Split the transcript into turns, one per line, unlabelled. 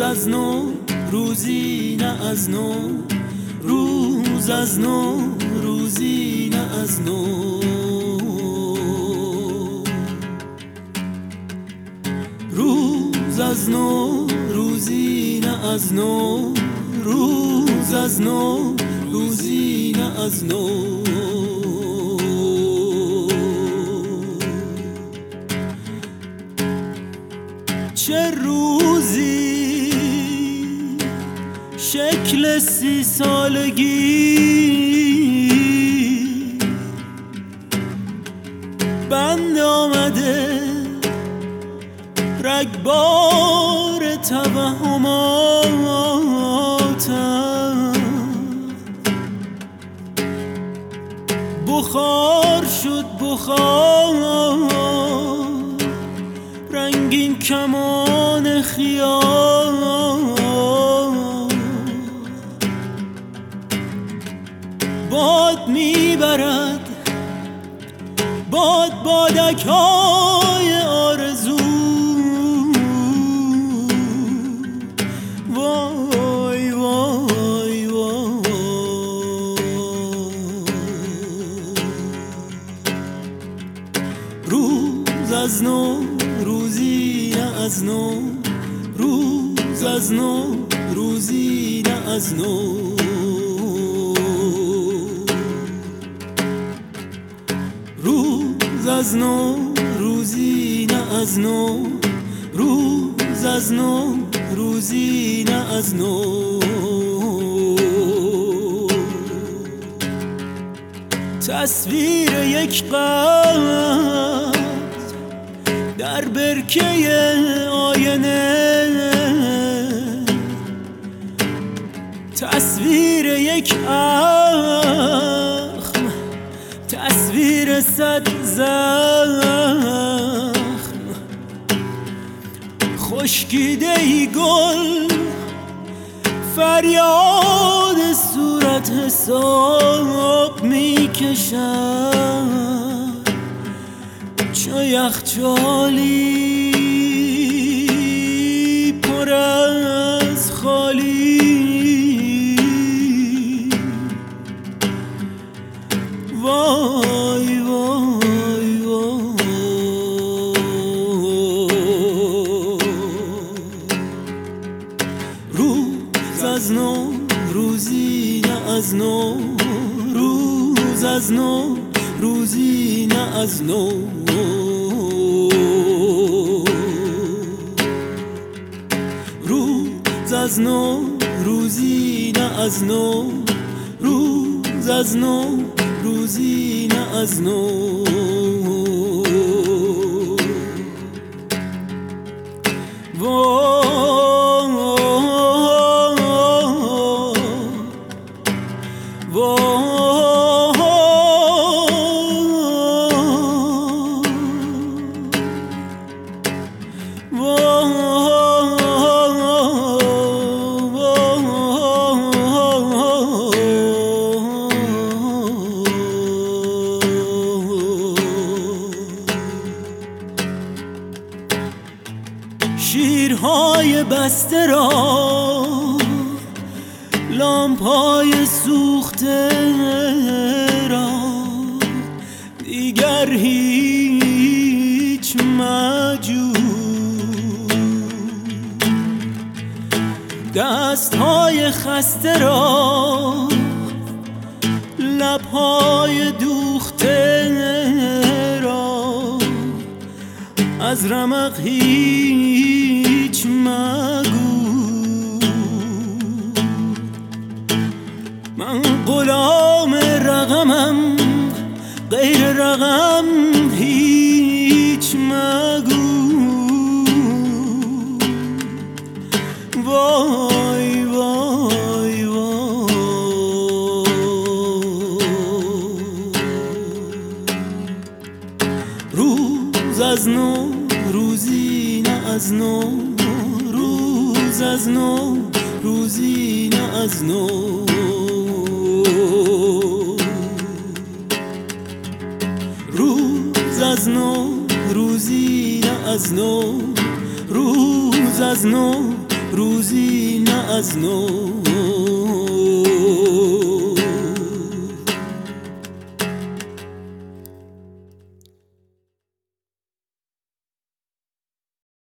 از نو روزی نه از نو. روز از نو روزی نه از نو. روز از نو روزی نه از نو. روز از نو روزی نه از نو. چه شکل سی سالگی. بند آمده رگبار توهماتم. بخار شد بخار رنگین کمان خیال. باد می‌برد. باد بادک های آرزو. وای وای وای. روز از نو روزی از نو. روز از نو روزی نه از نو. از نو روزی نه از نو. روز از نو روزی نه از نو. تصویر یک قد در برکه آینه. تصویر یک اخم تصویر صد زخم. خشکیده ای گل فریاد صورت حساب می‌کشم چو یخچالی از نو روزی نه از نو روز از نو روزی نه از نو. روز از نو روزی نه از نو روز از نو روزی نه از نو. شیرهای بسته را لامپای سوخته را. دیگر هیچ مجو دست های خسته را لبهای دوخته را. از رمق هیچ مگو. من غلام رقمم غیر رقم هیچ مگو. وای وای وای. روز از نو روزی نه از نو. از نو روزی نه از نو. روز از نو روزی نه از نو. روز از نو روزی نه از نو.